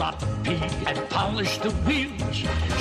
and polish the wheels.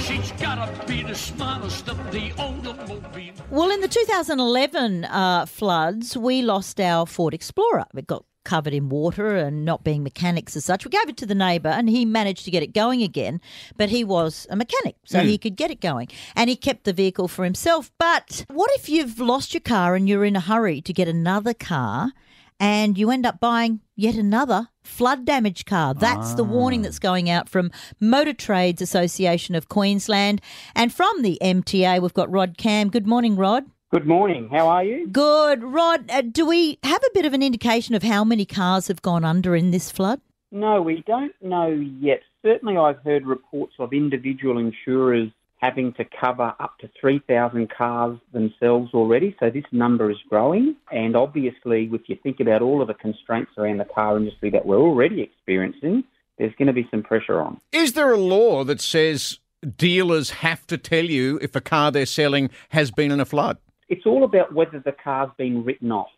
She's gotta be the smartest of the automobile. Well, in the 2011 uh, floods, we lost our Ford Explorer. It got covered in water and not being mechanics as such. We gave it to the neighbour and he managed to get it going again, but he was a mechanic, so he could get it going. And he kept the vehicle for himself. But what if you've lost your car and you're in a hurry to get another car and you end up buying yet another flood damaged car? That's the warning that's going out from Motor Trades Association of Queensland. And from the MTA, we've got Rod Camm. Good morning, Rod. Good morning. How are you? Good. Rod, uh, do we have a bit of an indication of how many cars have gone under in this flood? No, we don't know yet. Certainly, I've heard reports of individual insurers having to cover up to 3,000 cars themselves already. So this number is growing. And obviously, if you think about all of the constraints around the car industry that we're already experiencing, there's going to be some pressure on. Is there a law that says dealers have to tell you if a car they're selling has been in a flood? It's all about whether the car's been written off.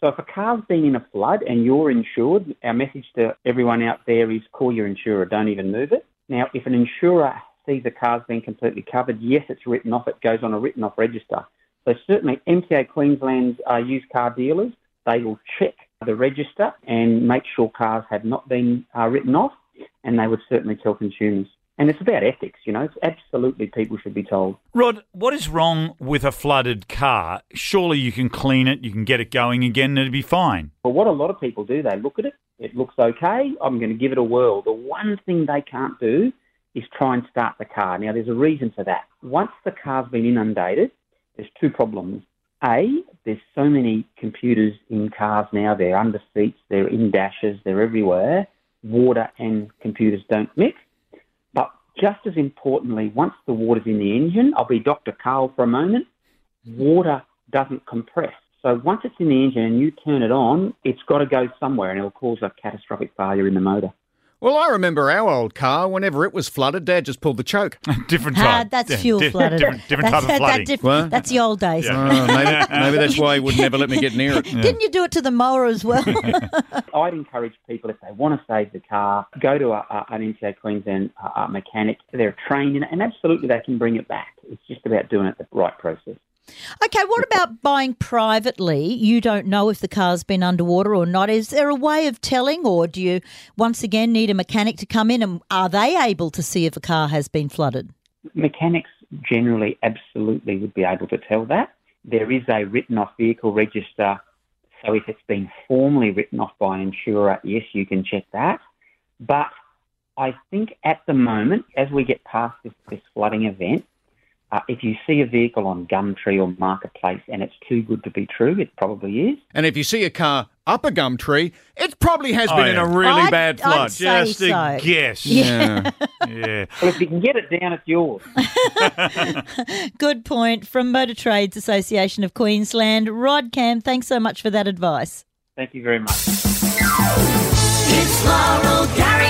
So if a car's been in a flood and you're insured, our message to everyone out there is call your insurer, don't even move it. Now, if an insurer sees a car's been completely covered, yes, it's written off, it goes on a written off register. So certainly MTA Queensland's uh, used car dealers, they will check the register and make sure cars have not been uh, written off, and they would certainly tell consumers. And it's about ethics, you know. It's absolutely people should be told. Rod, what is wrong with a flooded car? Surely you can clean it, you can get it going again, and it'd be fine. But what a lot of people do, they look at it, it looks okay, I'm going to give it a whirl. The one thing they can't do is try and start the car. Now, there's a reason for that. Once the car's been inundated, there's two problems. A, there's so many computers in cars now, they're under seats, they're in dashes, they're everywhere. Water and computers don't mix. But just as importantly, once the water's in the engine, I'll be Dr. Karl for a moment, water doesn't compress. So once it's in the engine and you turn it on, it's got to go somewhere and it'll cause a catastrophic failure in the motor. Well, I remember our old car. Whenever it was flooded, Dad just pulled the choke. different Ah, type. that's Yeah, fuel di- flooded. Different, different that's, type of flooding. that diff- What? that's the old days. Oh, maybe, maybe that's why he would never let me get near it. Didn't you do it to the mower as well? I'd encourage people if they want to save the car, go to a, a, an MTA Queensland uh, uh, mechanic. They're trained in it, and absolutely they can bring it back. It's just about doing it the right process. Okay, what about buying privately? You don't know if the car's been underwater or not. Is there a way of telling, or do you once again need a mechanic to come in and are they able to see if a car has been flooded? Mechanics generally absolutely would be able to tell that. There is a written off vehicle register, so if it's been formally written off by an insurer, yes, you can check that. But I think at the moment, as we get past this, this flooding event, uh, if you see a vehicle on Gumtree or Marketplace and it's too good to be true, it probably is. And if you see a car up a gum tree, it probably has Oh, been in a really I'd- bad I'd flood. say Just a so. guess. Yeah. Yeah. Well, if you can get it down, it's yours. Good point from Motor Trades Association of Queensland. Rod Camm, thanks so much for that advice. Thank you very much. It's Laurel, Gary,